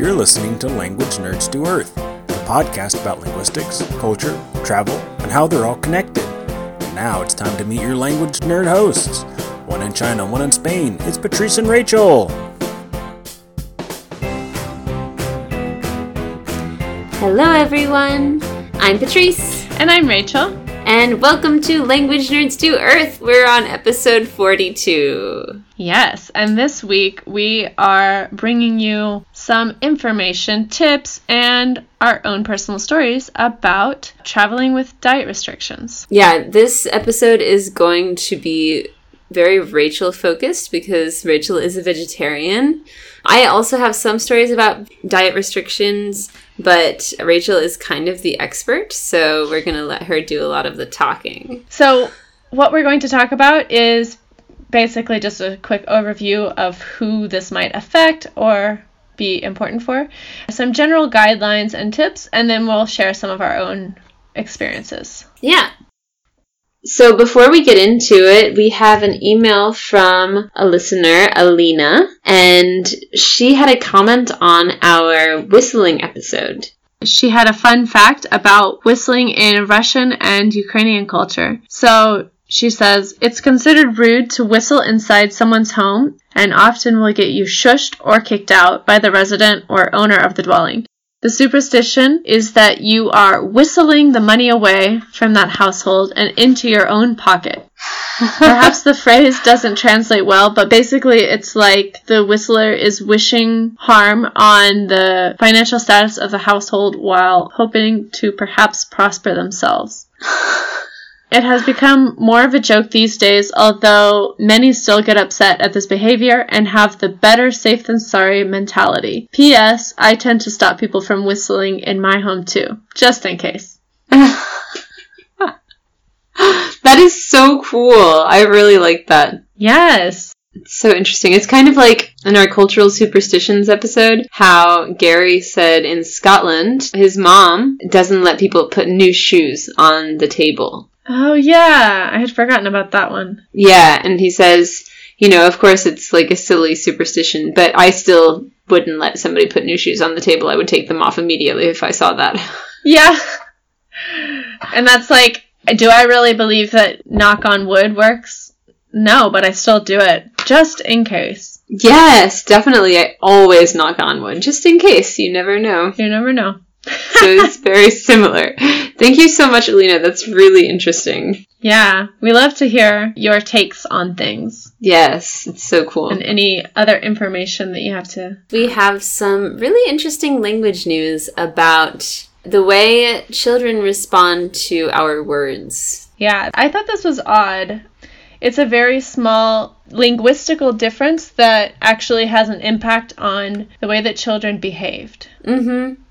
You're listening to Language Nerds to Earth, the podcast about linguistics, culture, travel, and how they're all connected. And now it's time to meet your language nerd hosts. One in China, one in Spain. It's Patrice and Rachel. Hello, everyone. I'm Patrice. And I'm Rachel. And welcome to Language Nerds to Earth. We're on episode 42. Yes, and this week we are bringing you some information, tips, and our own personal stories about traveling with diet restrictions. Yeah, this episode is going to be very Rachel focused because Rachel is a vegetarian. I also have some stories about diet restrictions, but Rachel is kind of the expert, so we're going to let her do a lot of the talking. So, what we're going to talk about is basically just a quick overview of who this might affect or be important for, some general guidelines and tips, and then we'll share some of our own experiences. Yeah, so before we get into it, we have an email from a listener, Alina, and she had a comment on our whistling episode. She had a fun fact about whistling in Russian and Ukrainian culture. So she says, it's considered rude to whistle inside someone's home and often will get you shushed or kicked out by the resident or owner of the dwelling. The superstition is that you are whistling the money away from that household and into your own pocket. Perhaps the phrase doesn't translate well, but basically it's like the whistler is wishing harm on the financial status of the household while hoping to perhaps prosper themselves. It has become more of a joke these days, although many still get upset at this behavior and have the better safe than sorry mentality. P.S. I tend to stop people from whistling in my home too, just in case. that is so cool. I really like that. Yes. It's so interesting. It's kind of like in our cultural superstitions episode, how Gary said in Scotland, his mom doesn't let people put new shoes on the table. Oh yeah, I had forgotten about that one. Yeah, and he says, you know, of course it's like a silly superstition, but I still wouldn't let somebody put new shoes on the table. I would take them off immediately if I saw that. Yeah. And that's like, do I really believe that knock on wood works? No, but I still do it just in case. Yes, definitely. I always knock on wood just in case. You never know. You never know so it's very similar. Thank you so much, Alina. That's really interesting. Yeah, we love to hear your takes on things. Yes, it's so cool. And any other information that you have to. We have some really interesting language news about the way children respond to our words. Yeah, I thought this was odd. It's a very small linguistical difference that actually has an impact on the way that children behaved. Mm hmm.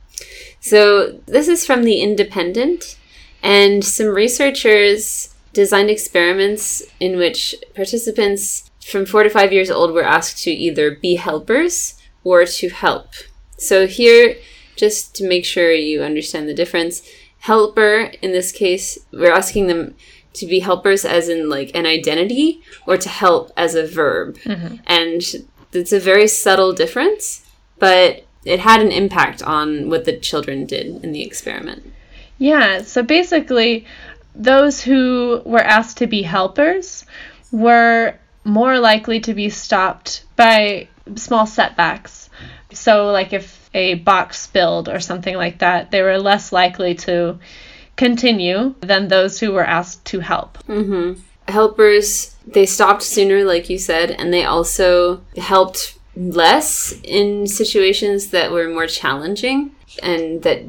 So, this is from The Independent, and some researchers designed experiments in which participants from four to five years old were asked to either be helpers or to help. So, here, just to make sure you understand the difference, helper in this case, we're asking them to be helpers as in like an identity or to help as a verb. Mm-hmm. And it's a very subtle difference, but it had an impact on what the children did in the experiment. Yeah, so basically, those who were asked to be helpers were more likely to be stopped by small setbacks. So, like if a box spilled or something like that, they were less likely to continue than those who were asked to help. Mm-hmm. Helpers, they stopped sooner, like you said, and they also helped less in situations that were more challenging and that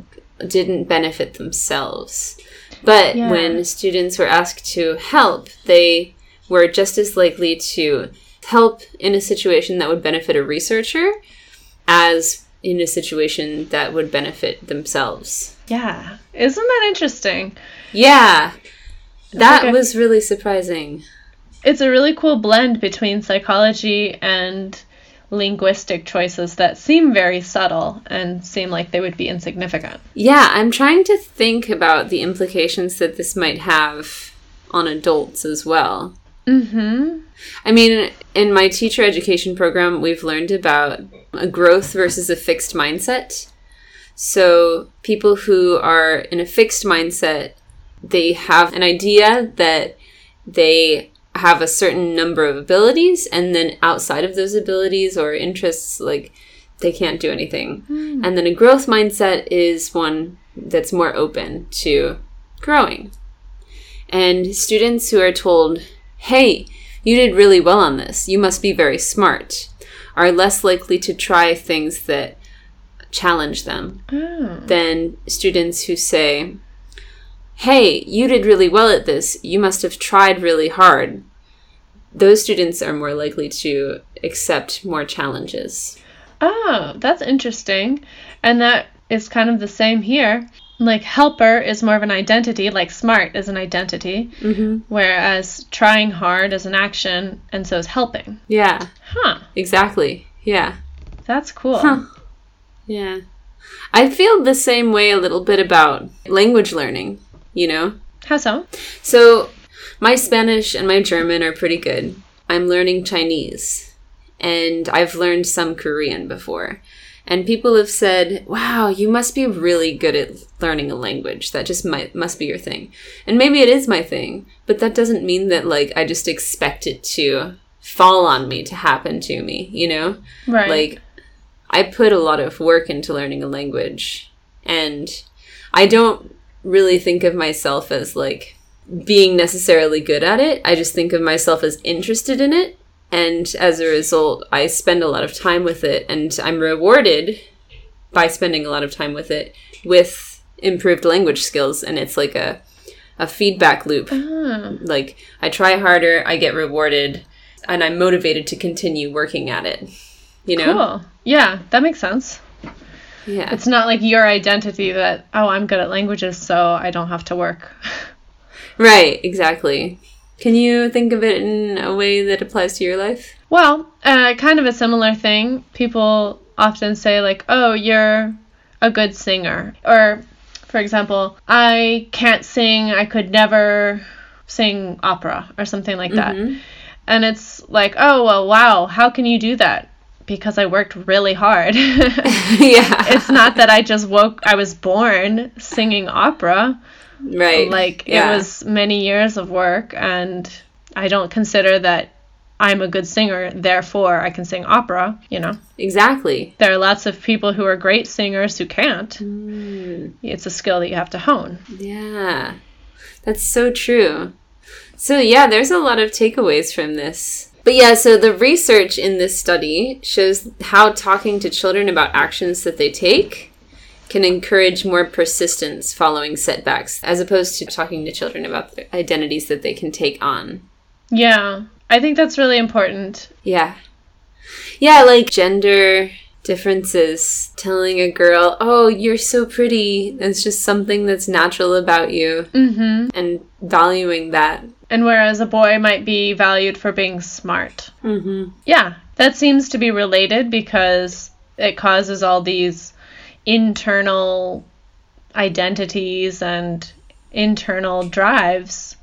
didn't benefit themselves. But yeah. when students were asked to help, they were just as likely to help in a situation that would benefit a researcher as in a situation that would benefit themselves. Yeah. Isn't that interesting? Yeah. That a, was really surprising. It's a really cool blend between psychology and linguistic choices that seem very subtle and seem like they would be insignificant. Yeah, I'm trying to think about the implications that this might have on adults as well. Mm-hmm. I mean, in my teacher education program, we've learned about a growth versus a fixed mindset. So, people who are in a fixed mindset, they have an idea that they have a certain number of abilities, and then outside of those abilities or interests, like they can't do anything. Hmm. And then a growth mindset is one that's more open to growing. And students who are told, hey, you did really well on this, you must be very smart, are less likely to try things that challenge them Oh. than students who say, hey, you did really well at this, you must have tried really hard. Those students are more likely to accept more challenges. Oh, that's interesting. And that is kind of the same here. Like helper is more of an identity, like smart is an identity, Mm-hmm. whereas trying hard is an action, and so is helping. Yeah, Huh, exactly. Yeah. that's cool. Huh. Yeah. I feel the same way a little bit about language learning, you know? How so? So, my Spanish and my German are pretty good. I'm learning Chinese, and I've learned some Korean before. And people have said, "Wow, you must be really good at learning a language. That just might must be your thing." And maybe it is my thing, but that doesn't mean that like I just expect it to fall on me to happen to me, you know? Right. Like, I put a lot of work into learning a language, and I don't really think of myself as like being necessarily good at it. I just think of myself as interested in it, and as a result, I spend a lot of time with it, and I'm rewarded by spending a lot of time with it with improved language skills, and it's like a a feedback loop. Ah, Like I try harder, I get rewarded, and I'm motivated to continue working at it. You know? cool. Yeah, that makes sense. Yeah. It's not like your identity that, oh, I'm good at languages, so I don't have to work. Right, exactly. Can you think of it in a way that applies to your life? Well, uh, kind of a similar thing. People often say, like, oh, you're a good singer. Or, for example, I can't sing, I could never sing opera or something like that. And it's like, oh, well, wow, how can you do that? Because I worked really hard. yeah. it's not that I just woke, I was born singing opera. Right. Like Yeah. it was many years of work, and I don't consider that I'm a good singer, therefore I can sing opera. You know, Exactly. there are lots of people who are great singers who can't. Mm, It's a skill that you have to hone. yeah. That's so true. So, yeah, there's a lot of takeaways from this. But yeah, so the research in this study shows how talking to children about actions that they take can encourage more persistence following setbacks, as opposed to talking to children about the identities that they can take on. Yeah, I think that's really important. Yeah. Yeah, like gender differences. Telling a girl, oh, you're so pretty. It's just something that's natural about you. hmm And valuing that. And whereas a boy might be valued for being smart. Mm-hmm. Yeah, that seems to be related because it causes all these internal identities and internal drives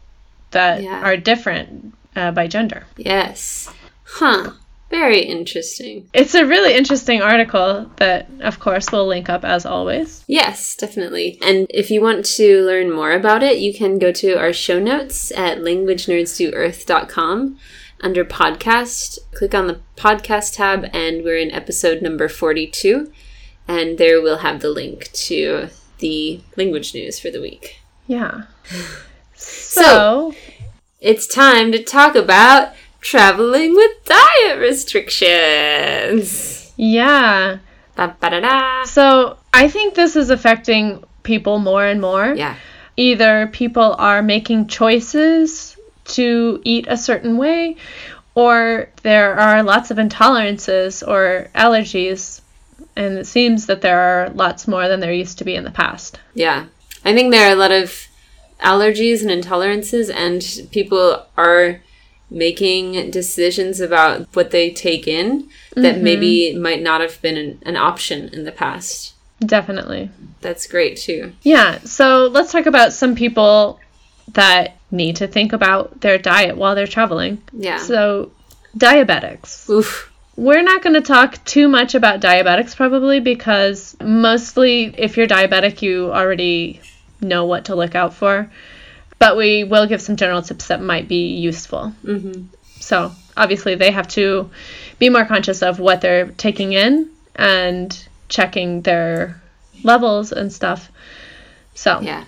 that Yeah. are different uh, by gender. Yes. Huh. Very interesting. It's a really interesting article that, of course, we'll link up as always. Yes, definitely. And if you want to learn more about it, you can go to our show notes at languagenerdstoearth.com under podcast. Click on the podcast tab, and we're in episode number 42. And there we'll have the link to the language news for the week. Yeah. So, It's time to talk about traveling with diet restrictions. yeah. Ba-ba-da-da. So, I think this is affecting people more and more. Yeah. either people are making choices to eat a certain way, or there are lots of intolerances or allergies, and it seems that there are lots more than there used to be in the past. Yeah. I think there are a lot of allergies and intolerances, and people are making decisions about what they take in that mm-hmm. maybe might not have been an, an option in the past. Definitely. That's great too. Yeah, so let's talk about some people that need to think about their diet while they're traveling. Yeah. So, diabetics. Oof. We're not going to talk too much about diabetics probably because mostly if you're diabetic, you already know what to look out for. But we will give some general tips that might be useful. Mm-hmm. So, obviously, they have to be more conscious of what they're taking in and checking their levels and stuff. So, Yeah.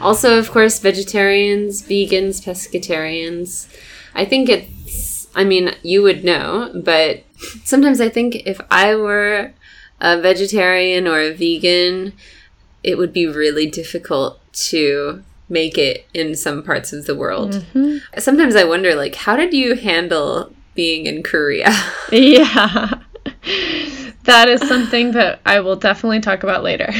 Also, of course, vegetarians, vegans, pescatarians. I think it's, I mean, you would know, but sometimes I think if I were a vegetarian or a vegan, it would be really difficult to make it in some parts of the world. Mm-hmm. Sometimes I wonder, like, how did you handle being in Korea? yeah. that is something that I will definitely talk about later.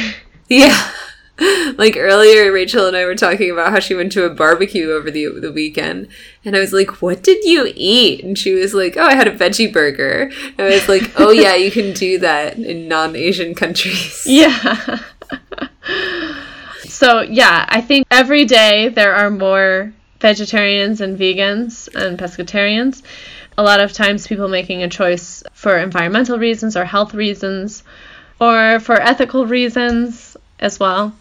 Yeah. Like earlier, Rachel and I were talking about how she went to a barbecue over the the weekend, and I was like, "What did you eat?" And she was like, "Oh, I had a veggie burger." And I was like, "Oh yeah, you can do that in non-Asian countries." Yeah. so, yeah, I think every day there are more vegetarians and vegans and pescatarians. A lot of times people making a choice for environmental reasons or health reasons or for ethical reasons as well.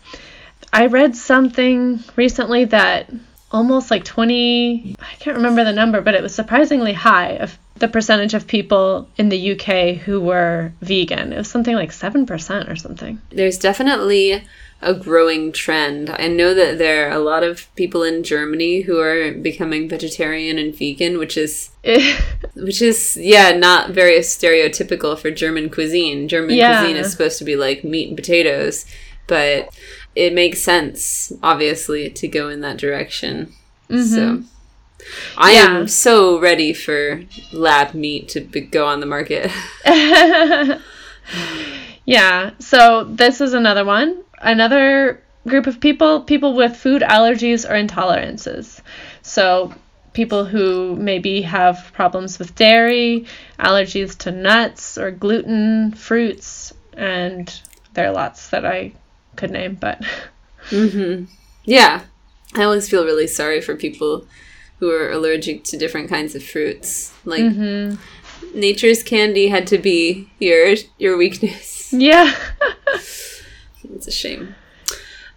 I read something recently that almost like 20, I can't remember the number, but it was surprisingly high of the percentage of people in the UK who were vegan. It was something like 7% or something. There's definitely a growing trend. I know that there are a lot of people in Germany who are becoming vegetarian and vegan, which is which is yeah, not very stereotypical for German cuisine. German Yeah. cuisine is supposed to be like meat and potatoes, but it makes sense obviously to go in that direction. So I Mm-hmm. Yeah. am so ready for lab meat to be- go on the market. yeah, so this is another one. Another group of people, people with food allergies or intolerances. So people who maybe have problems with dairy, allergies to nuts or gluten, fruits, and there are lots that I could name, but mm-hmm. Yeah. I always feel really sorry for people who are allergic to different kinds of fruits. Like mm-hmm. nature's candy had to be your your weakness. yeah. It's a shame.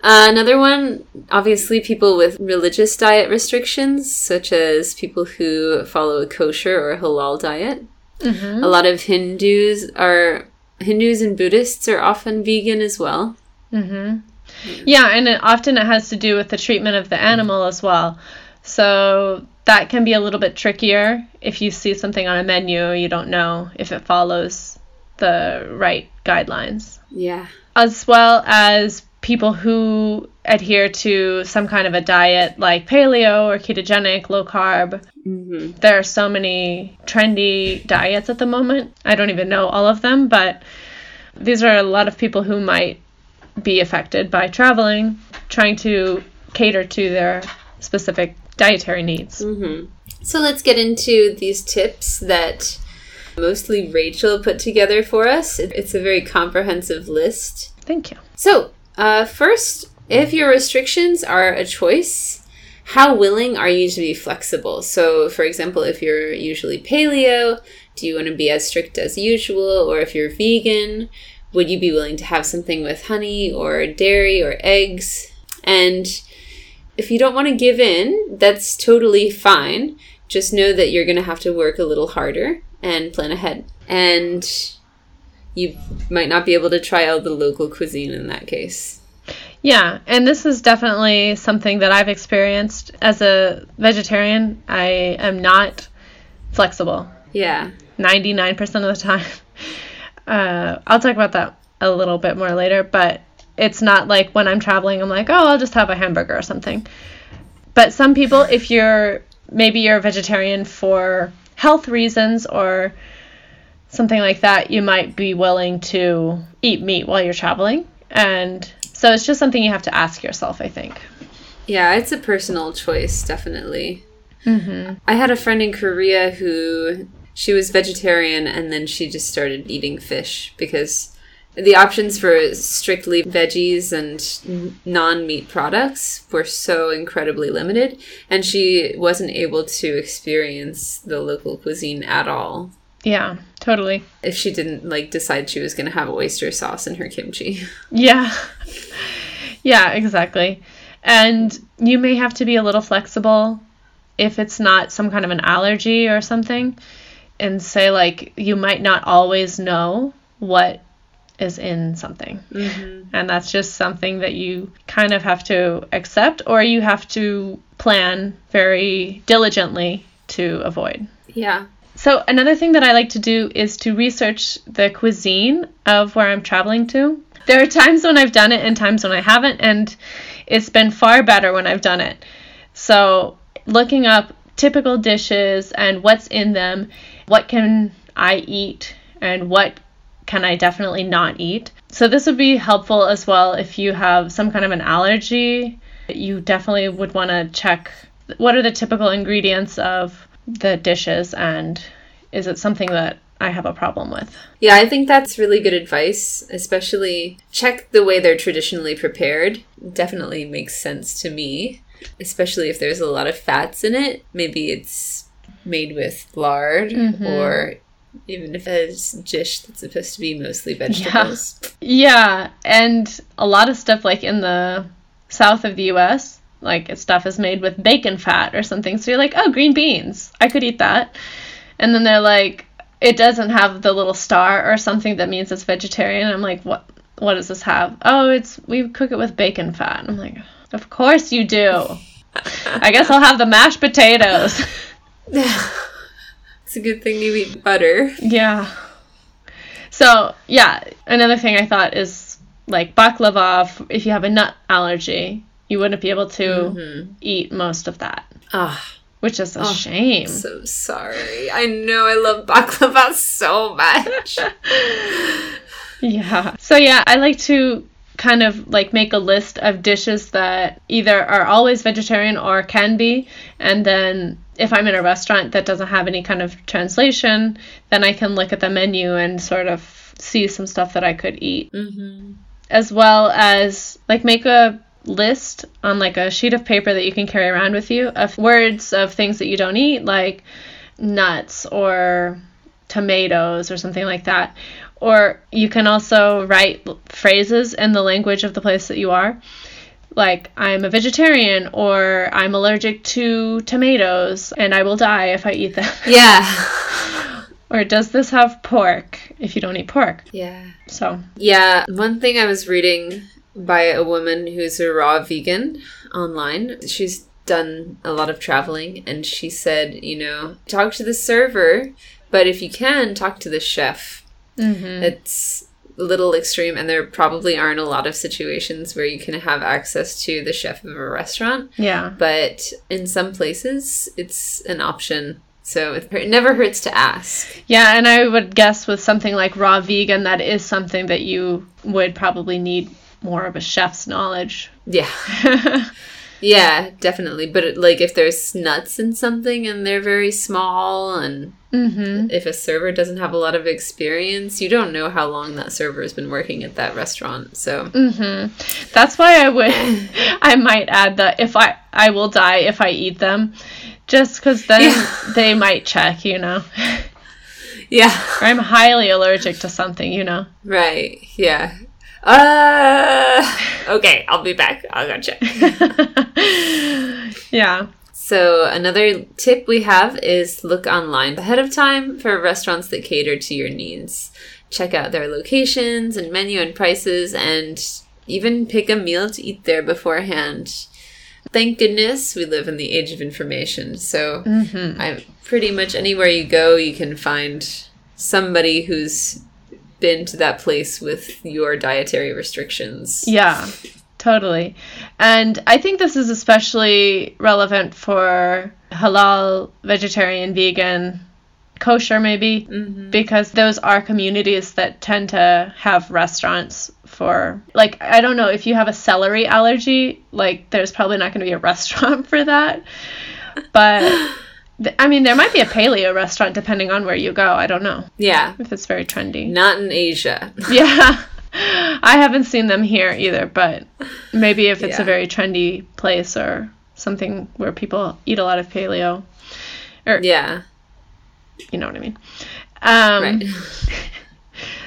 Uh, another one, obviously, people with religious diet restrictions, such as people who follow a kosher or halal diet. Mm-hmm. A lot of Hindus are Hindus and Buddhists are often vegan as well. Mm-hmm. Yeah, and it, often it has to do with the treatment of the animal as well. So that can be a little bit trickier if you see something on a menu, you don't know if it follows the right guidelines. Yeah. As well as people who adhere to some kind of a diet like paleo or ketogenic, low carb. Mm-hmm. There are so many trendy diets at the moment. I don't even know all of them, but these are a lot of people who might be affected by traveling, trying to cater to their specific dietary needs. So let's get into these tips that mostly Rachel put together for us. It's a very comprehensive list. Thank you. So, uh, first, if your restrictions are a choice, how willing are you to be flexible? So, for example, if you're usually paleo, do you want to be as strict as usual? Or if you're vegan, would you be willing to have something with honey or dairy or eggs? And if you don't want to give in, that's totally fine. Just know that you're going to have to work a little harder and plan ahead. And you might not be able to try out the local cuisine in that case. Yeah, and this is definitely something that I've experienced as a vegetarian. I am not flexible Yeah. 99% of the time. Uh, I'll talk about that a little bit more later, but it's not like when I'm traveling, I'm like, oh, I'll just have a hamburger or something. But some people, if you're maybe you're a vegetarian for health reasons or something like that, you might be willing to eat meat while you're traveling. And so it's just something you have to ask yourself, I think. Yeah, it's a personal choice, definitely. I had a friend in Korea who she was vegetarian and then she just started eating fish because the options for strictly veggies and non meat products were so incredibly limited, and she wasn't able to experience the local cuisine at all Yeah, totally. if she didn't like decide she was going to have oyster sauce in her kimchi. Yeah. yeah, exactly. And you may have to be a little flexible if it's not some kind of an allergy or something and say like you might not always know what is in something. Mm-hmm. And that's just something that you kind of have to accept or you have to plan very diligently to avoid. Yeah. So another thing that I like to do is to research the cuisine of where I'm traveling to. There are times when I've done it and times when I haven't, and it's been far better when I've done it. So looking up typical dishes and what's in them, what can I eat, and what can I definitely not eat. So this would be helpful as well if you have some kind of an allergy. You definitely would want to check what are the typical ingredients of the dishes and is it something that I have a problem with? Yeah, I think that's really good advice, especially check the way they're traditionally prepared. Definitely makes sense to me, especially if there's a lot of fats in it. Maybe it's made with lard mm-hmm. or even if it's a dish that's supposed to be mostly vegetables. Yeah, and a lot of stuff like in the south of the US, like stuff is made with bacon fat or something. So you're like, "Oh, green beans. I could eat that." And then they're like, "It doesn't have the little star or something that means it's vegetarian." I'm like, "What what does this have?" "Oh, it's we cook it with bacon fat." I'm like, "Of course you do." I guess I'll have the mashed potatoes. It's a good thing you eat butter. Yeah. So, yeah, another thing I thought is like baklava, if you have a nut allergy, you wouldn't be able to eat most of that, Ah, which is a shame. so sorry. I know I love baklava so much. Yeah. So, yeah, I like to kind of like make a list of dishes that either are always vegetarian or can be, and then if I'm in a restaurant that doesn't have any kind of translation, then I can look at the menu and sort of see some stuff that I could eat. Mm-hmm. as well as like make a list on like a sheet of paper that you can carry around with you of words of things that you don't eat like nuts or tomatoes or something like that. Or you can also write phrases in the language of the place that you are like i'm a vegetarian or i'm allergic to tomatoes and i will die if i eat them yeah. or does this have pork if you don't eat pork Yeah. so Yeah, one thing I was reading by a woman who's a raw vegan online, she's done a lot of traveling, and she said, you know, talk to the server, but if you can, talk to the chef. Mm-hmm. It's little extreme, and there probably aren't a lot of situations where you can have access to the chef of a restaurant, yeah but in some places, it's an option. So it never hurts to ask. Yeah, and I would guess with something like raw vegan, that is something that you would probably need more of a chef's knowledge. Yeah. Yeah, definitely. But it, like, if there's nuts in something and they're very small, and mm-hmm. if a server doesn't have a lot of experience, you don't know how long that server has been working at that restaurant. So mm-hmm. That's why I would, I might add that if I, I will die if I eat them, just because then Yeah. they might check, you know. yeah, or I'm highly allergic to something, you know. right. Yeah. Uh, okay, I'll be back. I'll go check. Yeah. So, another tip we have is look online ahead of time for restaurants that cater to your needs. Check out their locations and menu and prices, and even pick a meal to eat there beforehand. Thank goodness we live in the age of information. So, I pretty much anywhere you go, you can find somebody who's been to that place with your dietary restrictions. Yeah, totally. And I think this is especially relevant for halal, vegetarian, vegan, kosher, maybe, mm-hmm. because those are communities that tend to have restaurants for, like, I don't know, if you have a celery allergy, like, there's probably not going to be a restaurant for that. But. I mean, there might be a paleo restaurant depending on where you go. I don't know Yeah, if it's very trendy. not in Asia. Yeah. I haven't seen them here either, but maybe if it's Yeah. a very trendy place or something where people eat a lot of paleo, or Yeah. you know what I mean. Um, Right.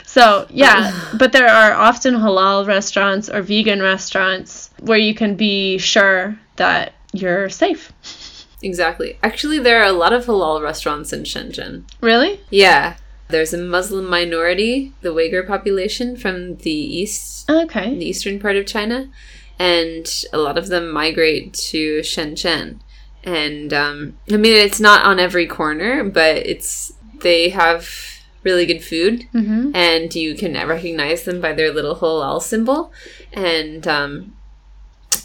So, yeah, but there are often halal restaurants or vegan restaurants where you can be sure that you're safe. Exactly. Actually, there are a lot of halal restaurants in Shenzhen. Really? Yeah. There's a Muslim minority, the Uyghur population from the east, Okay. the eastern part of China, and a lot of them migrate to Shenzhen. And um, I mean, it's not on every corner, but it's they have really good food, Mm-hmm. and you can recognize them by their little halal symbol, and um,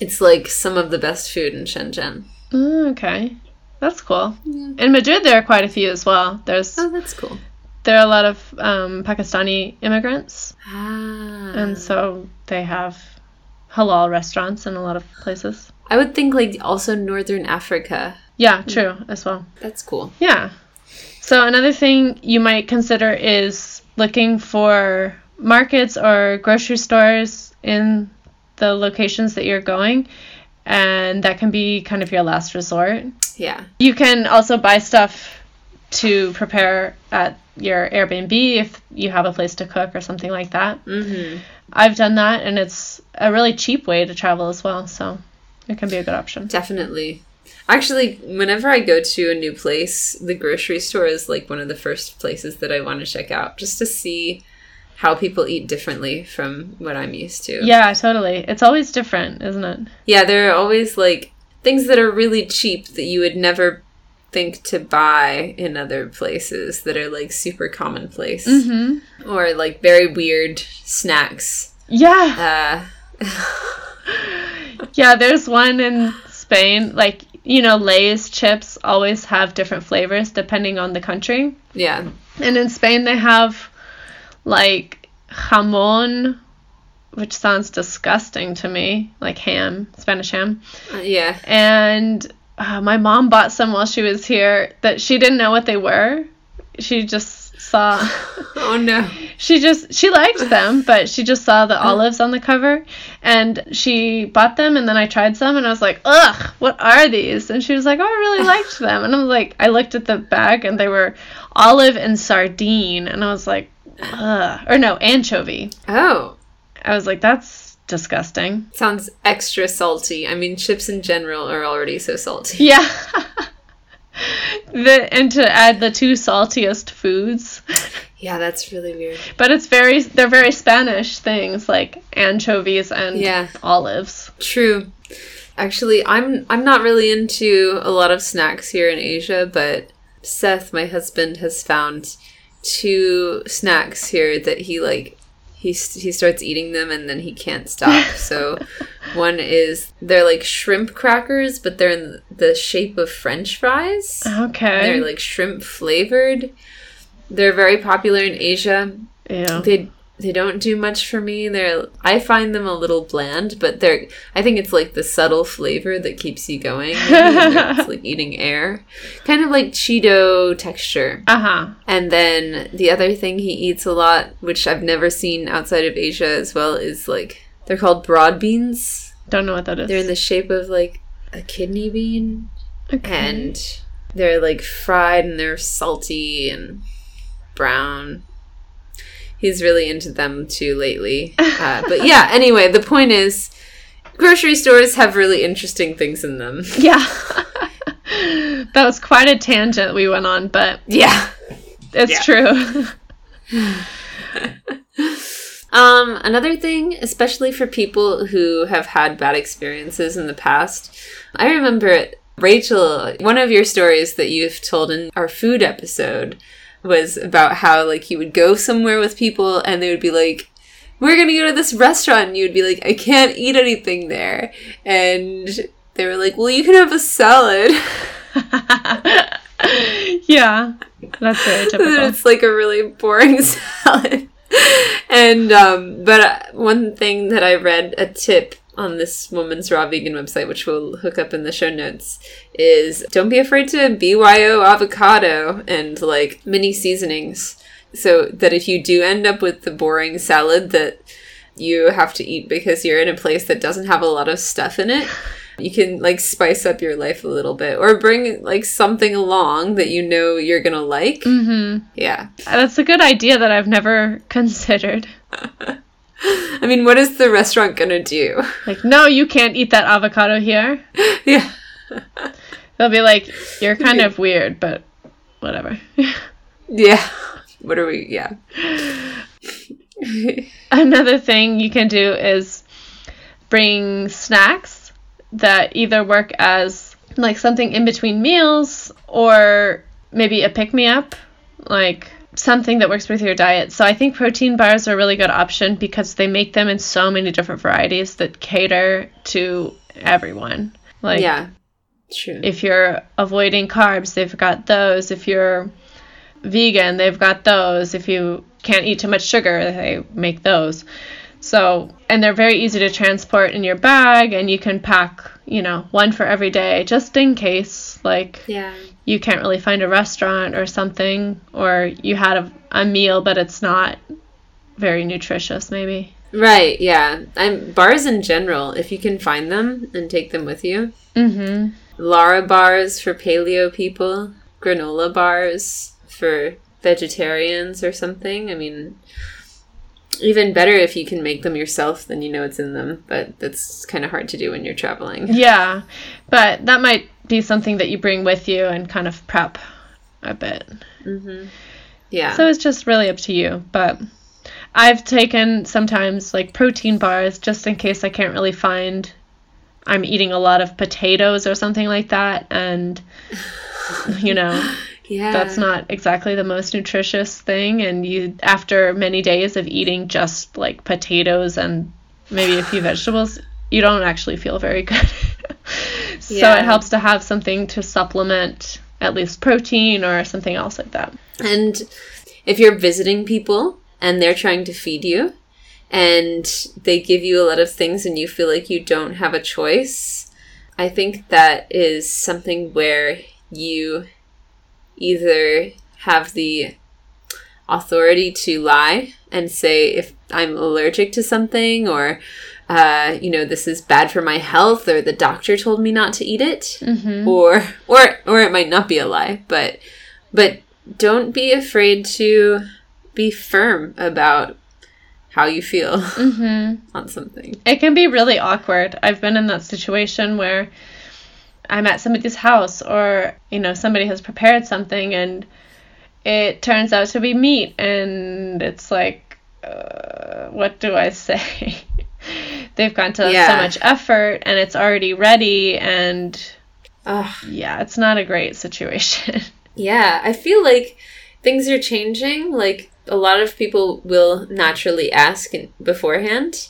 it's like some of the best food in Shenzhen. Oh, okay. That's cool. In Madrid, there are quite a few as well. There's Oh, that's cool. there are a lot of um, Pakistani immigrants, Ah. and so they have halal restaurants in a lot of places. I would think like also Northern Africa. Yeah, true as well. That's cool. Yeah. So another thing you might consider is looking for markets or grocery stores in the locations that you're going, and that can be kind of your last resort. Yeah. You can also buy stuff to prepare at your Airbnb if you have a place to cook or something like that. Mm-hmm. I've done that, and it's a really cheap way to travel as well, so it can be a good option. Definitely. Actually, whenever I go to a new place, the grocery store is like one of the first places that I want to check out just to see how people eat differently from what I'm used to. Yeah, totally. It's always different, isn't it? Yeah, there are always like things that are really cheap that you would never think to buy in other places that are like super commonplace. Mm-hmm. Or like very weird snacks. Yeah. Uh, Yeah, there's one in Spain. Like, you know, Lay's chips always have different flavors depending on the country. yeah. And in Spain, they have like jamon, which sounds disgusting to me, like ham, Spanish ham. Uh, yeah. And uh, my mom bought some while she was here that she didn't know what they were. She just saw. Oh no. she just she liked them but she just saw the olives on the cover and she bought them and then i tried some and i was like ugh what are these and she was like oh i really liked them and i was like i looked at the bag and they were olive and sardine and i was like ugh or no anchovy Oh. i was like that's disgusting Sounds extra salty. I mean, chips in general are already so salty. yeah the, and to add the two saltiest foods Yeah, that's really weird. but it's very they're very spanish things like anchovies and Yeah. olives True. Actually, I'm I'm not really into a lot of snacks here in Asia, but Seth, my husband, has found two snacks here that he like he he starts eating them and then he can't stop. So one is they're like shrimp crackers, but they're in the shape of french fries. Okay. They're like shrimp flavored. They're very popular in Asia. Ew. They they don't do much for me. They're I find them a little bland, but they're I think it's like the subtle flavor that keeps you going. maybe, and they're- it's like eating air, kind of like Cheeto texture. Uh huh. And then the other thing he eats a lot, which I've never seen outside of Asia as well, is like they're called broad beans. Don't know what that is. They're in the shape of like a kidney bean okay. and they're like fried and they're salty and brown. He's really into them too lately. Uh, but yeah, anyway, the point is grocery stores have really interesting things in them. yeah. that was quite a tangent we went on, but Yeah. it's Yeah. true. Um, another thing, especially for people who have had bad experiences in the past, I remember Rachel, one of your stories that you've told in our food episode was about how like you would go somewhere with people and they would be like, We're gonna go to this restaurant and you would be like, I can't eat anything there and they were like, Well you can have a salad. yeah. That's very typical. it's like a really boring salad. and um, but uh, one thing that I read a tip on this woman's raw vegan website, which we'll hook up in the show notes, is don't be afraid to BYO avocado and like mini seasonings, so that if you do end up with the boring salad, that you have to eat because you're in a place that doesn't have a lot of stuff in it. You can like spice up your life a little bit or bring like something along that you know you're to like. Mm-hmm. Yeah. That's a good idea that I've never considered. I mean, what is the restaurant going to do? Like, no, you can't eat that avocado here. yeah. They'll be like, you're kind of weird, but whatever. Yeah. What are we? Yeah. Another thing you can do is bring snacks that either work as like something in between meals or maybe a pick me up, like something that works with your diet. So I think protein bars are a really good option because they make them in so many different varieties that cater to everyone. Like yeah. True. if you're avoiding carbs, they've got those. If you're vegan, they've got those. If you can't eat too much sugar, they make those. So, and they're very easy to transport in your bag, and you can pack, you know, one for every day just in case, like, yeah. You can't really find a restaurant or something, or you had a, a meal, but it's not very nutritious, maybe. Right, yeah. I'm bars in general, if you can find them and take them with you. Mm-hmm. Lara bars for paleo people, granola bars for vegetarians or something. I mean, even better if you can make them yourself, then you know it's in them, but that's kind of hard to do when you're traveling. Yeah, but that might be something that you bring with you and kind of prep a bit. Mm-hmm. Yeah. So it's just really up to you. But I've taken sometimes like protein bars just in case I can't really find. I'm eating a lot of potatoes or something like that, and you know yeah. that's not exactly the most nutritious thing. And you, after many days of eating just like potatoes and maybe a few vegetables, you don't actually feel very good. so it helps to have something to supplement at least protein or something else like that. And if you're visiting people and they're trying to feed you and they give you a lot of things and you feel like you don't have a choice, I think that is something where you either have the authority to lie and say if I'm allergic to something or uh, you know this is bad for my health or the doctor told me not to eat it or or or it might not be a lie but but don't be afraid to be firm about how you feel on something It can be really awkward. I've been in that situation where I'm at somebody's house or, you know, somebody has prepared something and it turns out to be meat and it's like, uh, what do I say? They've gone to so much effort and it's already ready and Ugh. yeah, it's not a great situation. Yeah, I feel like things are changing. Like a lot of people will naturally ask beforehand.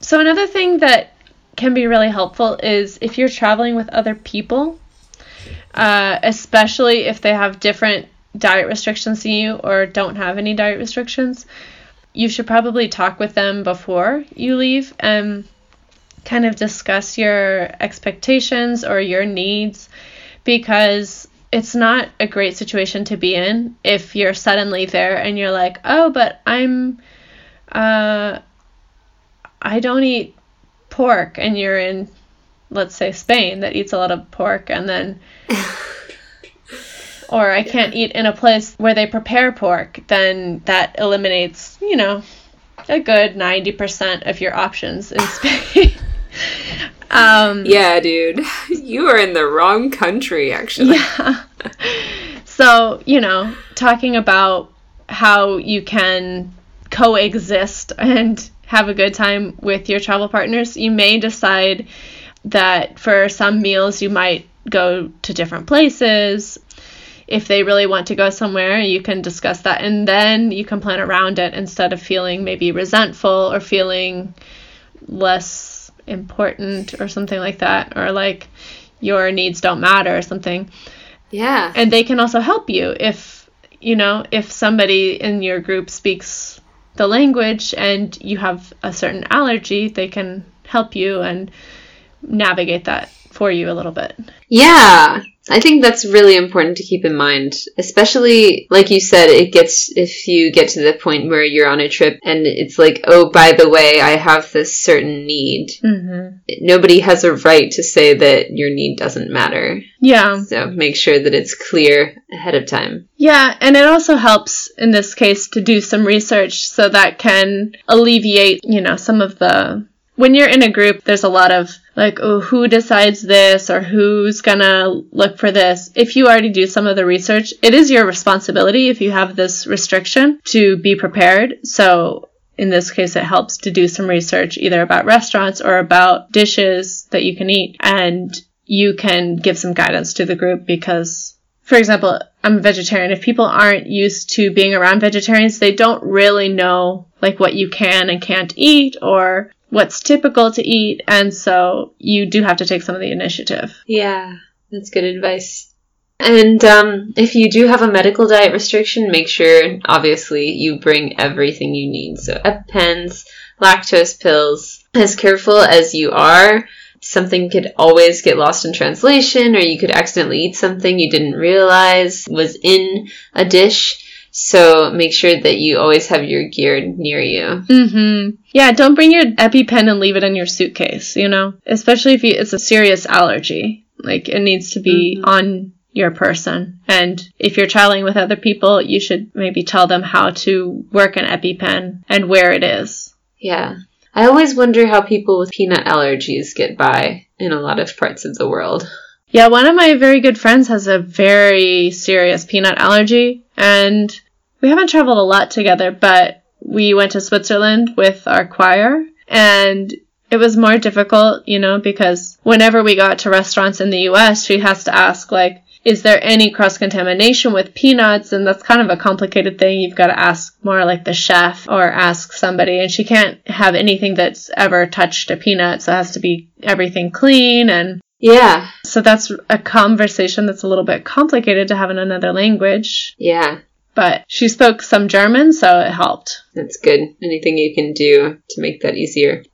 So another thing that can be really helpful is if you're traveling with other people, uh, especially if they have different diet restrictions than you or don't have any diet restrictions, you should probably talk with them before you leave and kind of discuss your expectations or your needs because it's not a great situation to be in if you're suddenly there and you're like, oh, but I'm, uh, I don't eat pork, and you're in, let's say, Spain that eats a lot of pork, and then, or I can't eat in a place where they prepare pork, then that eliminates, you know, a good 90% of your options in Spain. um, Yeah, dude, you are in the wrong country. Actually, yeah. So, you know, talking about how you can coexist and have a good time with your travel partners, you may decide that for some meals you might go to different places. If they really want to go somewhere, you can discuss that and then you can plan around it instead of feeling maybe resentful or feeling less important or something like that or like your needs don't matter or something. Yeah, and they can also help you if you know if somebody in your group speaks the language and you have a certain allergy they can help you and navigate that for you a little bit. Yeah. I think that's really important to keep in mind, especially like you said, it gets if you get to the point where you're on a trip and it's like, oh, by the way, I have this certain need. Mm-hmm. Nobody has a right to say that your need doesn't matter. Yeah. So make sure that it's clear ahead of time. Yeah, and it also helps in this case to do some research so that can alleviate, you know, some of the when you're in a group, there's a lot of like, oh, who decides this or who's gonna look for this. If you already do some of the research, it is your responsibility if you have this restriction to be prepared. So in this case, it helps to do some research either about restaurants or about dishes that you can eat and you can give some guidance to the group because for example, I'm a vegetarian. If people aren't used to being around vegetarians, they don't really know like what you can and can't eat or what's typical to eat, and so you do have to take some of the initiative. Yeah, that's good advice. And um, if you do have a medical diet restriction, make sure, obviously, you bring everything you need. So, EpiPens, lactose pills. As careful as you are, something could always get lost in translation, or you could accidentally eat something you didn't realize was in a dish. So make sure that you always have your gear near you. Mm-hmm. Yeah, don't bring your EpiPen and leave it in your suitcase, you know? Especially if you, it's a serious allergy. Like, it needs to be mm-hmm. on your person. And if you're traveling with other people, you should maybe tell them how to work an EpiPen and where it is. Yeah. I always wonder how people with peanut allergies get by in a lot of parts of the world. Yeah, one of my very good friends has a very serious peanut allergy, and we haven't traveled a lot together, but we went to Switzerland with our choir and it was more difficult, you know, because whenever we got to restaurants in the US, she has to ask, like, is there any cross contamination with peanuts? And that's kind of a complicated thing. You've got to ask more like the chef or ask somebody. And she can't have anything that's ever touched a peanut. So it has to be everything clean. And yeah. So that's a conversation that's a little bit complicated to have in another language. Yeah but she spoke some German, so it helped. That's good. Anything you can do to make that easier.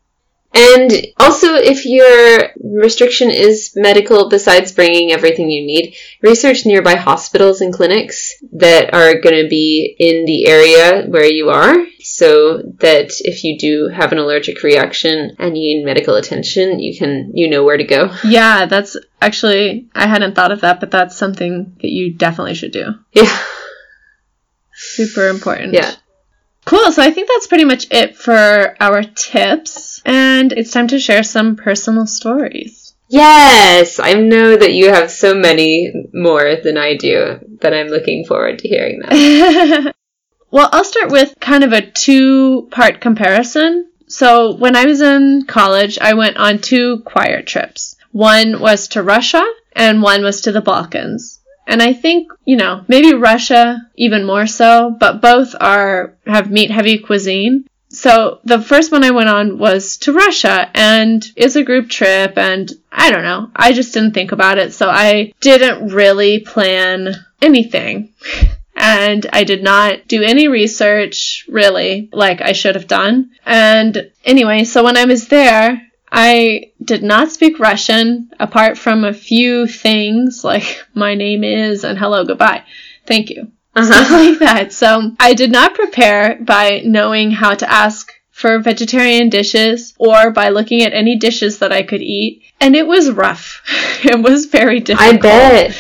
And also, if your restriction is medical, besides bringing everything you need, research nearby hospitals and clinics that are going to be in the area where you are, so that if you do have an allergic reaction and you need medical attention, you can you know where to go. Yeah, that's actually I hadn't thought of that, but that's something that you definitely should do. Yeah. Super important. Yeah. Cool. So I think that's pretty much it for our tips. And it's time to share some personal stories. Yes, I know that you have so many more than I do, but I'm looking forward to hearing that. well, I'll start with kind of a two part comparison. So when I was in college, I went on two choir trips. One was to Russia and one was to the Balkans. And I think, you know, maybe Russia even more so, but both are have meat heavy cuisine. So the first one I went on was to Russia and it's a group trip and I don't know. I just didn't think about it. So I didn't really plan anything. and I did not do any research really like I should have done. And anyway, so when I was there, I did not speak Russian apart from a few things like my name is and hello, goodbye. Thank you. Uh-huh. Stuff like that. So I did not prepare by knowing how to ask for vegetarian dishes or by looking at any dishes that I could eat. And it was rough. it was very difficult. I bet.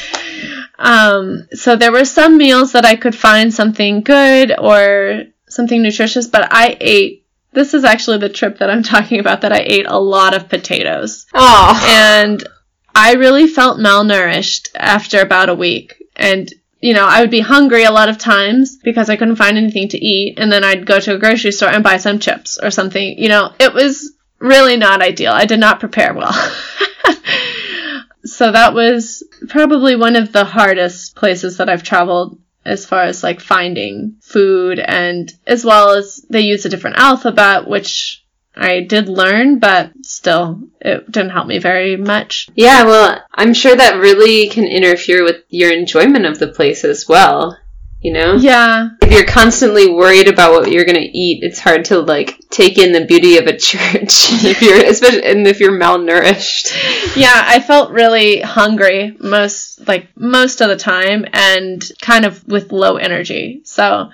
Um, so there were some meals that I could find something good or something nutritious, but I ate this is actually the trip that I'm talking about that I ate a lot of potatoes. Oh. And I really felt malnourished after about a week. And, you know, I would be hungry a lot of times because I couldn't find anything to eat. And then I'd go to a grocery store and buy some chips or something. You know, it was really not ideal. I did not prepare well. so that was probably one of the hardest places that I've traveled as far as like finding food and as well as they use a different alphabet which I did learn but still it didn't help me very much. Yeah, well, I'm sure that really can interfere with your enjoyment of the place as well. You know? Yeah. If you're constantly worried about what you're going to eat, it's hard to like take in the beauty of a church if you're especially and if you're malnourished. Yeah, I felt really hungry most like most of the time and kind of with low energy. So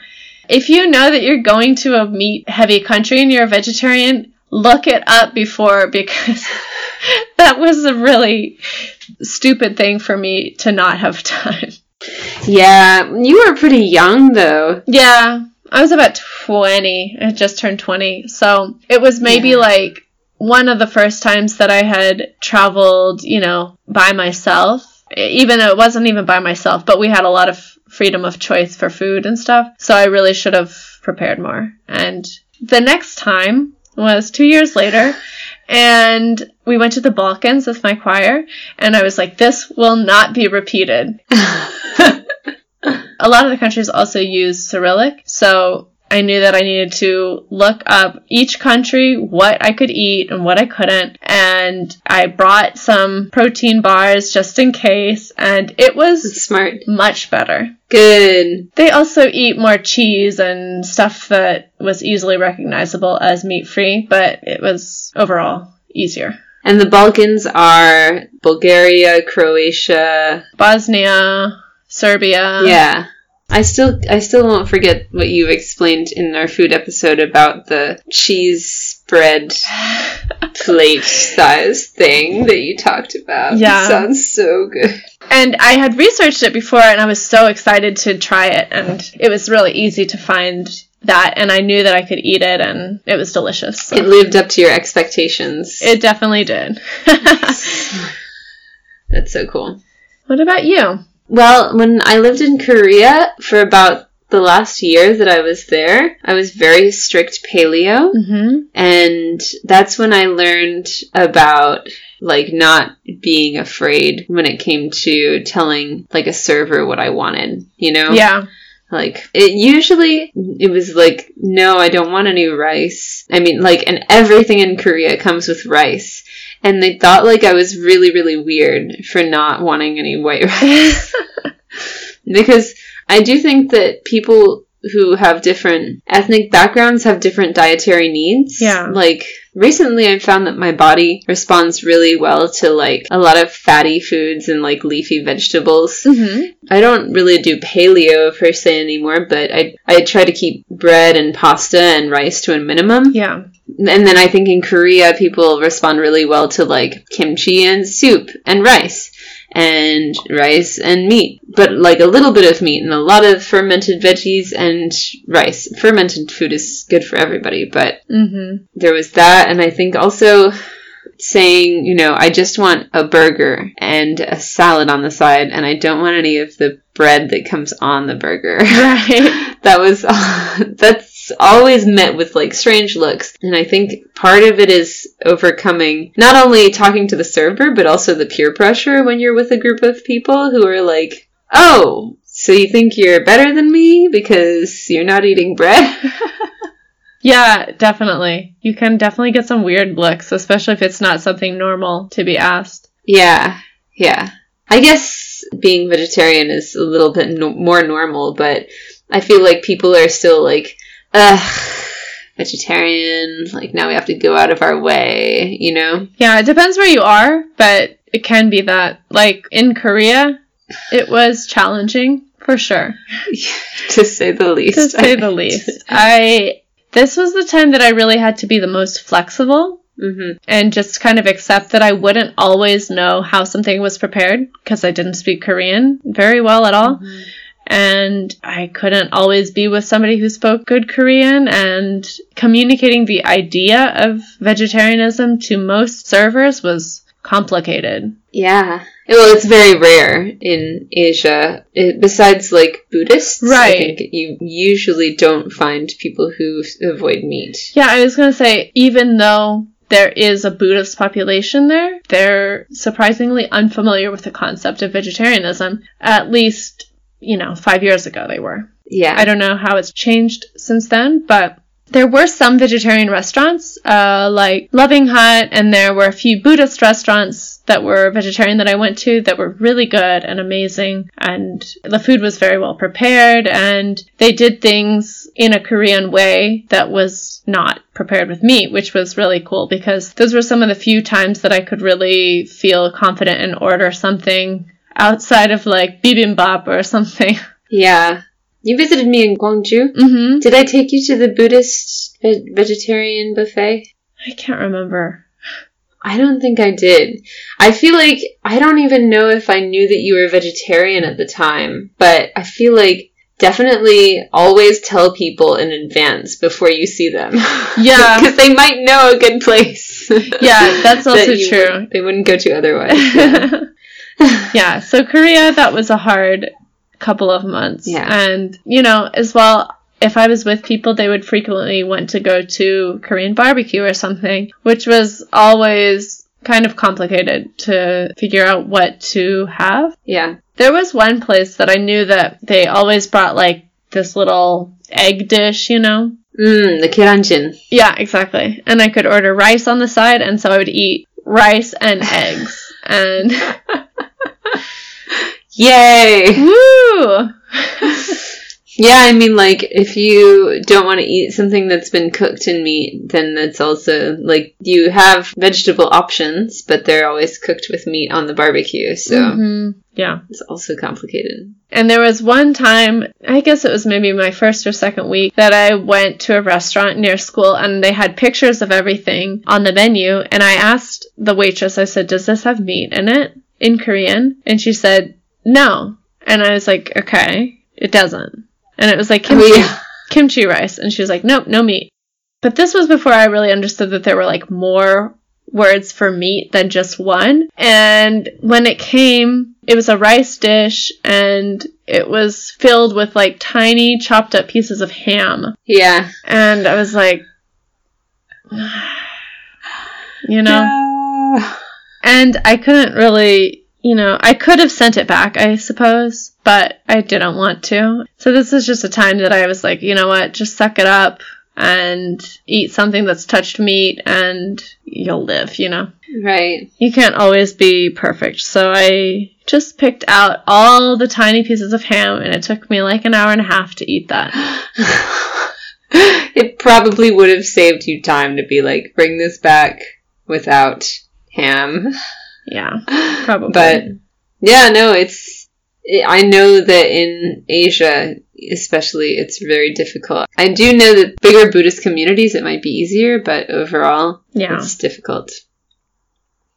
if you know that you're going to a meat heavy country and you're a vegetarian, look it up before because that was a really stupid thing for me to not have done. Yeah, you were pretty young though. Yeah, I was about 20. I had just turned 20. So it was maybe Yeah. like one of the first times that I had traveled, you know, by myself. Even though it wasn't even by myself, but we had a lot of freedom of choice for food and stuff. So I really should have prepared more. And the next time was two years later. And we went to the Balkans with my choir, and I was like, this will not be repeated. a lot of the countries also use Cyrillic, so I knew that I needed to look up each country, what I could eat and what I couldn't, and I brought some protein bars just in case, and it was Smart. much better. Good. They also eat more cheese and stuff that was easily recognizable as meat free, but it was overall easier. And the Balkans are Bulgaria, Croatia. Bosnia, Serbia. yeah. I still I still won't forget what you explained in our food episode about the cheese spread plate size thing that you talked about. Yeah. It sounds so good. And I had researched it before and I was so excited to try it and it was really easy to find that and I knew that I could eat it and it was delicious. So. It lived up to your expectations. It definitely did. That's so cool. what about you? Well, when I lived in Korea for about the last year that I was there, I was very strict paleo. Mm-hmm. And that's when I learned about like not being afraid when it came to telling like a server what I wanted, you know? Yeah. Like it usually it was like no, I don't want any rice. I mean like and everything in Korea comes with rice. And they thought like I was really really weird for not wanting any white rice. because I do think that people who have different ethnic backgrounds have different dietary needs. Yeah. Like recently I found that my body responds really well to like a lot of fatty foods and like leafy vegetables. mm-hmm. I don't really do paleo per se anymore, but I I try to keep bread and pasta and rice to a minimum. Yeah. And then I think in Korea people respond really well to like kimchi and soup and rice and rice and meat, but like a little bit of meat and a lot of fermented veggies and rice. Fermented food is good for everybody, but Mm-hmm. there was that and I think also saying, you know, I just want a burger and a salad on the side and I don't want any of the bread that comes on the burger. Right. that was that's always met with like strange looks and i think part of it is overcoming not only talking to the server but also the peer pressure when you're with a group of people who are like oh so you think you're better than me because you're not eating bread Yeah, definitely. You can definitely get some weird looks, especially if it's not something normal to be asked. yeah yeah i guess being vegetarian is a little bit no- more normal but i feel like people are still like ugh vegetarian like now we have to go out of our way you know Yeah, it depends where you are, but it can be that. Like in Korea, it was challenging for sure, to say the least. to say the least. I this was the time that I really had to be the most flexible hmm and just kind of accept that I wouldn't always know how something was prepared because I didn't speak Korean very well at all. And I couldn't always be with somebody who spoke good Korean and communicating the idea of vegetarianism to most servers was complicated. Yeah. Well, it's very rare in Asia. It, besides, like Buddhists, I Right. think you usually don't find people who avoid meat. Yeah, I was going to say, even though there is a Buddhist population there, they're surprisingly unfamiliar with the concept of vegetarianism. At least, you know, five years ago they were. Yeah. I don't know how it's changed since then, but there were some vegetarian restaurants, uh, like Loving Hut, and there were a few Buddhist restaurants that were vegetarian that I went to that were really good and amazing, and the food was very well prepared, and they did things in a Korean way that was not prepared with meat, which was really cool because those were some of the few times that I could really feel confident and order something outside of like bibimbap or something. Yeah. You visited me in Gwangju. Mm-hmm. Did I take you to the Buddhist ve- vegetarian buffet? I can't remember. I don't think I did. I feel like I don't even know if I knew that you were vegetarian at the time, but I feel like definitely always tell people in advance before you see them. Yeah. Because they might know a good place. Yeah, that's also that you true. they wouldn't go to otherwise. Yeah. yeah, so Korea, that was a hard couple of months. Yeah. And, you know, as well, if I was with people, they would frequently want to go to Korean barbecue or something, which was always kind of complicated to figure out what to have. yeah. There was one place that I knew that they always brought like this little egg dish, you know? Mm, the gyeranjjim. Yeah, exactly. And I could order rice on the side, and so I would eat rice and eggs. And Yay! woo! Yeah, I mean, like, if you don't want to eat something that's been cooked in meat, then that's also, like, you have vegetable options, but they're always cooked with meat on the barbecue, so Mhm. Yeah. it's also complicated. And there was one time, I guess it was maybe my first or second week, that I went to a restaurant near school and they had pictures of everything on the menu. And I asked the waitress, I said, Does this have meat in it in Korean? And she said, No. And I was like, Okay, it doesn't. And it was like kimchi, Oh, yeah. kimchi rice. And she was like, Nope, no meat. But this was before I really understood that there were like more words for meat than just one. And when it came, it was a rice dish and it was filled with like tiny chopped up pieces of ham. Yeah. And I was like, you know, Yeah. and I couldn't really, you know, I could have sent it back, I suppose, but I didn't want to. So this is just a time that I was like, you know what, just suck it up and eat something that's touched meat and you'll live, you know. Right. You can't always be perfect. So I just picked out all the tiny pieces of ham and it took me like an hour and a half to eat that. it probably would have saved you time to be like, bring this back without ham. Yeah, probably. But yeah, no, it's. I know that in Asia, especially, it's very difficult. I do know that bigger Buddhist communities, it might be easier, but overall, yeah. it's difficult.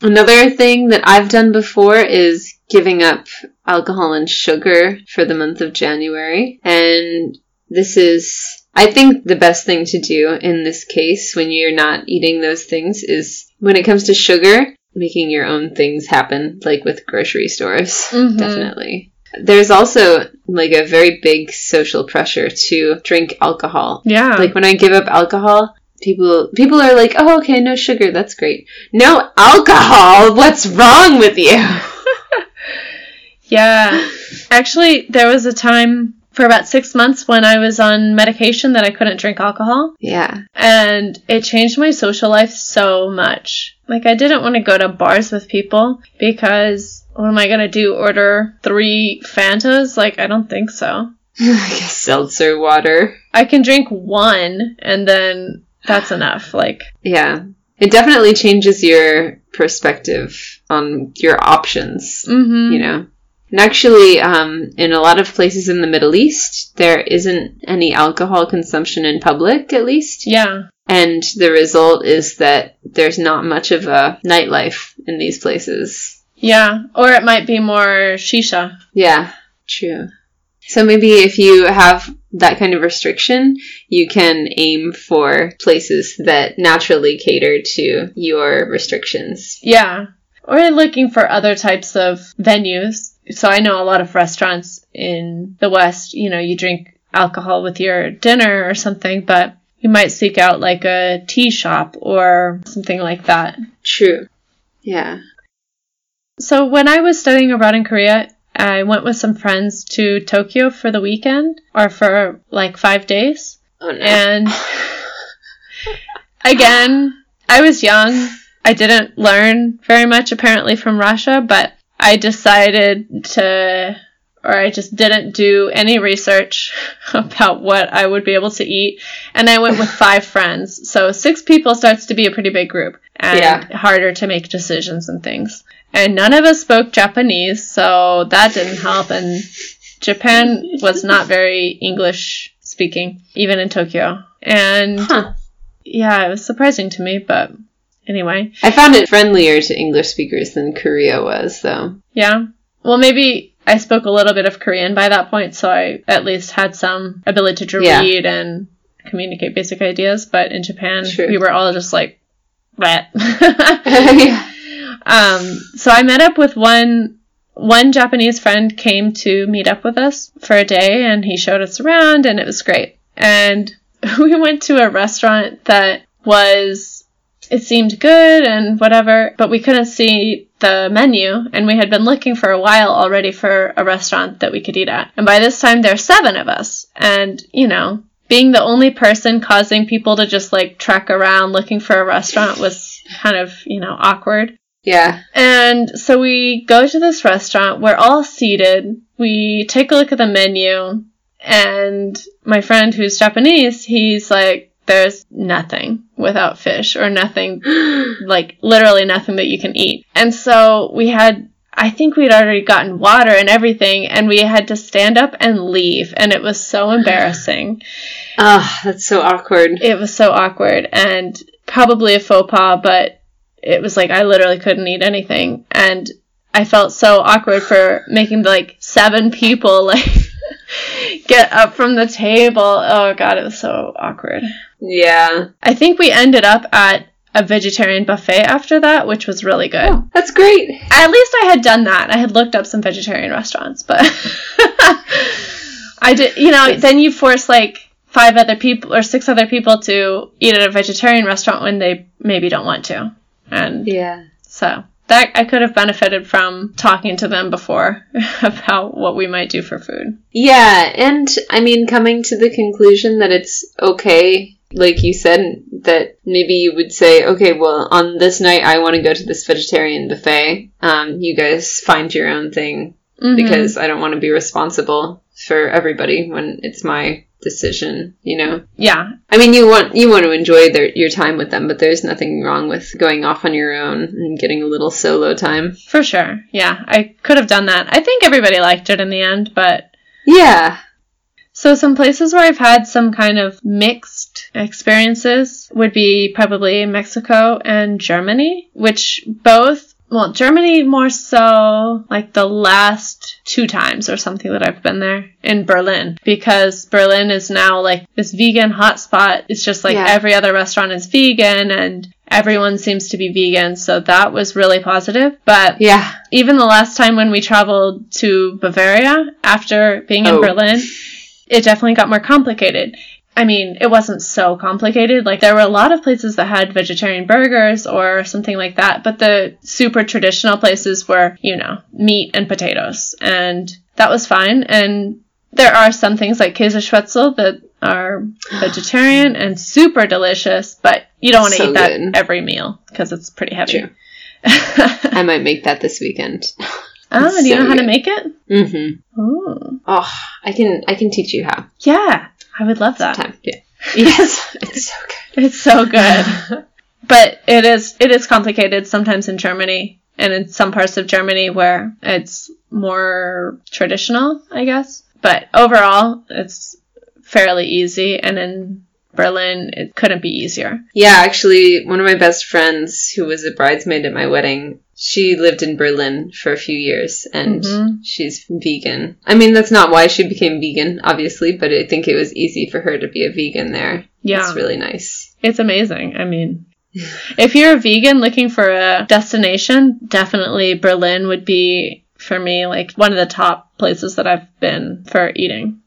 Another thing that I've done before is giving up alcohol and sugar for the month of January. And this is, I think, the best thing to do in this case when you're not eating those things is when it comes to sugar, making your own things happen, like with grocery stores. Mhm. Definitely. There's also like a very big social pressure to drink alcohol Yeah. like when I give up alcohol, people people are like, "Oh, okay, no sugar, that's great." No alcohol. What's wrong with you? Yeah. Actually, there was a time for about six months when I was on medication that I couldn't drink alcohol. Yeah. And it changed my social life so much. Like, I didn't want to go to bars with people because what am I going to do? Order three Fantas? Like, I don't think so. I guess seltzer water. I can drink one and then that's enough. Like, Yeah. It definitely changes your perspective on your options, mm-hmm. you know. And actually, um, in a lot of places in the Middle East, there isn't any alcohol consumption in public, at least. Yeah. And the result is that there's not much of a nightlife in these places. Yeah. Or it might be more shisha. Yeah, true. So maybe if you have that kind of restriction, you can aim for places that naturally cater to your restrictions. Yeah. Or looking for other types of venues. So I know a lot of restaurants in the West, you know, you drink alcohol with your dinner or something, but you might seek out like a tea shop or something like that. True. Yeah. So when I was studying abroad in Korea, I went with some friends to Tokyo for the weekend or for like five days. Oh no. And again, I was young. I didn't learn very much apparently from Russia, but I decided to or I just didn't do any research about what I would be able to eat. And I went with five friends. So six people starts to be a pretty big group and Yeah. harder to make decisions and things. And none of us spoke Japanese, so that didn't help. And Japan was not very English speaking, even in Tokyo. And Huh. yeah, it was surprising to me, but anyway. I found it friendlier to English speakers than Korea was, though. Yeah. Well, maybe I spoke a little bit of Korean by that point, so I at least had some ability to Yeah. read and communicate basic ideas. But in Japan, True. we were all just like, rat. yeah. um, so I met up with one. One Japanese friend came to meet up with us for a day, and he showed us around, and it was great. And we went to a restaurant that was it seemed good and whatever, but we couldn't see the menu, and we had been looking for a while already for a restaurant that we could eat at. And by this time, there's seven of us, and you know, being the only person causing people to just like trek around looking for a restaurant was kind of you know awkward. Yeah. And so we go to this restaurant. We're all seated. We take a look at the menu, and my friend who's Japanese, he's like, "There's nothing without fish, or nothing, like literally nothing that you can eat." And so we had. I think we'd already gotten water and everything, and we had to stand up and leave, and it was so embarrassing. Oh, that's so awkward. It was so awkward and probably a faux pas, but it was like I literally couldn't eat anything. And I felt so awkward for making like seven people like get up from the table. Oh god, it was so awkward. Yeah. I think we ended up at a vegetarian buffet after that, which was really good. Oh, that's great. At least I had done that. I had looked up some vegetarian restaurants, but I did, you know, then you force like five other people or six other people to eat at a vegetarian restaurant when they maybe don't want to. And Yeah. so that I could have benefited from talking to them before about what we might do for food. Yeah, and I mean, coming to the conclusion that it's okay, like you said, that maybe you would say, okay, well, on this night I want to go to this vegetarian buffet. Um, you guys find your own thing Mhm. because I don't want to be responsible for everybody when it's my decision, you know? yeah, I mean, you want you want to enjoy their, your time with them, but there's nothing wrong with going off on your own and getting a little solo time. for sure. Yeah, I could have done that. I think everybody liked it in the end, but Yeah. So some places where I've had some kind of mixed experiences would be probably Mexico and Germany, which both well, Germany more so like the last two times or something that I've been there in Berlin because Berlin is now like this vegan hotspot. It's just like Yeah. every other restaurant is vegan and everyone seems to be vegan. So that was really positive. But Yeah. even the last time when we traveled to Bavaria after being in Oh. Berlin, it definitely got more complicated. I mean, it wasn't so complicated. Like, there were a lot of places that had vegetarian burgers or something like that, but the super traditional places were, you know, meat and potatoes. And that was fine. And there are some things like Käsespätzle that are vegetarian and super delicious, but you don't want to So eat that good. every meal because it's pretty heavy. True. I might make that this weekend. Oh, do you So know how to make it? Mm-hmm. Oh, Oh, I can I can teach you how. yeah. I would love that. Yeah. Yes. it's so good. It's so good. but it is it is complicated sometimes in Germany and in some parts of Germany where it's more traditional, I guess. But overall, it's fairly easy and in Berlin it couldn't be easier. Yeah, actually, one of my best friends who was a bridesmaid at my wedding, she lived in Berlin for a few years and Mhm. she's vegan. I mean, that's not why she became vegan, obviously, but I think it was easy for her to be a vegan there. Yeah. It's really nice. It's amazing. I mean, if you're a vegan looking for a destination, definitely Berlin would be for me like one of the top places that I've been for eating.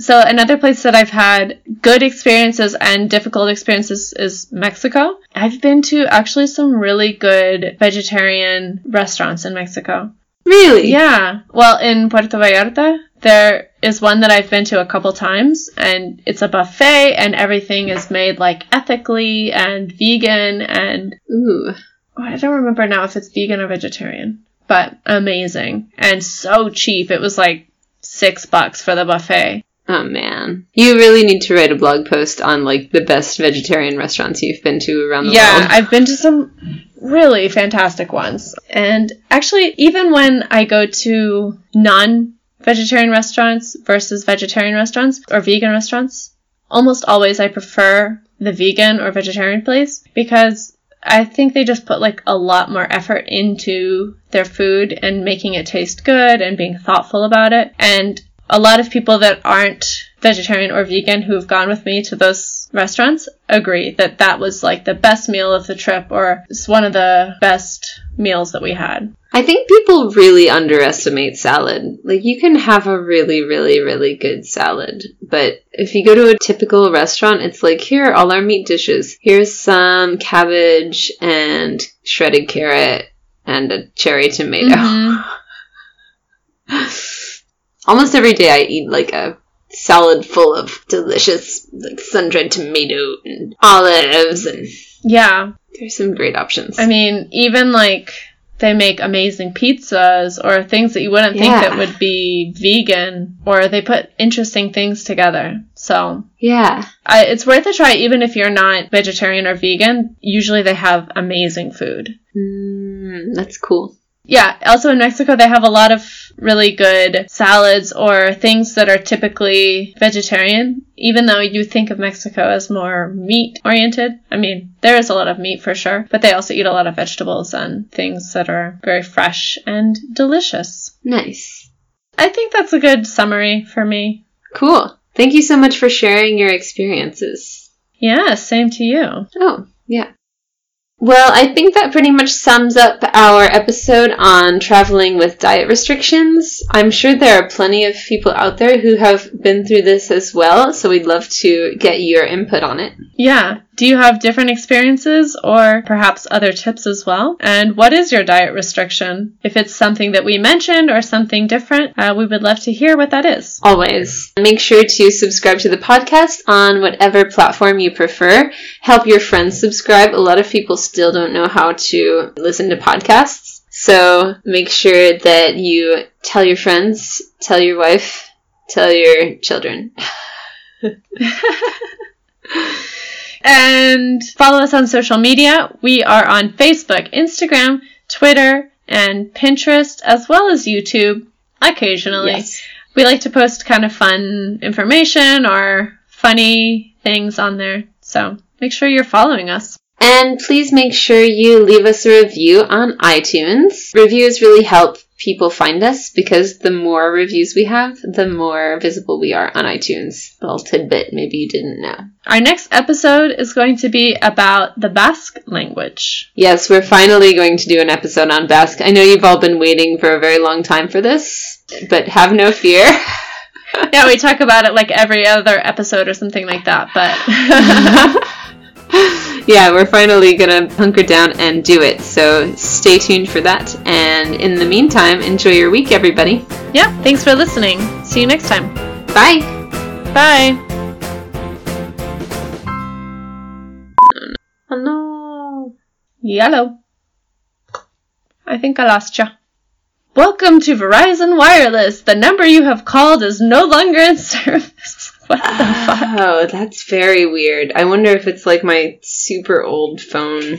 So another place that I've had good experiences and difficult experiences is Mexico. I've been to actually some really good vegetarian restaurants in Mexico. Really? Yeah. Well, in Puerto Vallarta, there is one that I've been to a couple times, and it's a buffet, and everything is made like ethically and vegan, and Ooh. oh, I don't remember now if it's vegan or vegetarian, but amazing and so cheap. It was like six bucks for the buffet. Oh man. You really need to write a blog post on like the best vegetarian restaurants you've been to around the yeah, world. Yeah, I've been to some really fantastic ones. And actually, even when I go to non vegetarian restaurants versus vegetarian restaurants or vegan restaurants, almost always I prefer the vegan or vegetarian place because I think they just put like a lot more effort into their food and making it taste good and being thoughtful about it. And a lot of people that aren't vegetarian or vegan who've gone with me to those restaurants agree that that was like the best meal of the trip or it's one of the best meals that we had. I think people really underestimate salad. Like you can have a really, really, really good salad, but if you go to a typical restaurant, it's like here are all our meat dishes. Here's some cabbage and shredded carrot and a cherry tomato. Mhm. Almost every day I eat like a salad full of delicious like sun-dried tomato and olives and Yeah. there's some great options. I mean, even like they make amazing pizzas or things that you wouldn't think that would be vegan or they put interesting things together. So yeah. I, it's worth a try even if you're not vegetarian or vegan. Usually they have amazing food. Mm, that's cool. Yeah, also in Mexico, they have a lot of really good salads or things that are typically vegetarian, even though you think of Mexico as more meat oriented. I mean, there is a lot of meat for sure, but they also eat a lot of vegetables and things that are very fresh and delicious. Nice. I think that's a good summary for me. Cool. Thank you so much for sharing your experiences. Yeah, same to you. Oh, yeah. Well, I think that pretty much sums up our episode on traveling with diet restrictions. I'm sure there are plenty of people out there who have been through this as well, so we'd love to get your input on it. Yeah. Do you have different experiences or perhaps other tips as well? And what is your diet restriction? If it's something that we mentioned or something different, uh, we would love to hear what that is. Always. Make sure to subscribe to the podcast on whatever platform you prefer. Help your friends subscribe. A lot of people still don't know how to listen to podcasts. So make sure that you tell your friends, tell your wife, tell your children. And follow us on social media. We are on Facebook, Instagram, Twitter, and Pinterest, as well as YouTube occasionally. Yes. We like to post kind of fun information or funny things on there. So make sure you're following us. And please make sure you leave us a review on iTunes. Reviews really help people find us because the more reviews we have, the more visible we are on iTunes. A little tidbit maybe you didn't know. Our next episode is going to be about the Basque language. Yes, we're finally going to do an episode on Basque. I know you've all been waiting for a very long time for this, but have no fear. Yeah, we talk about it like every other episode or something like that, but yeah, we're finally gonna hunker down and do it. So stay tuned for that. And in the meantime, enjoy your week, everybody. yeah, thanks for listening. See you next time. Bye. Bye. Oh no. Yellow. I think I lost ya. Welcome to Verizon Wireless. The number you have called is no longer in service. What the fuck? Oh, that's very weird. I wonder if it's like my super old phone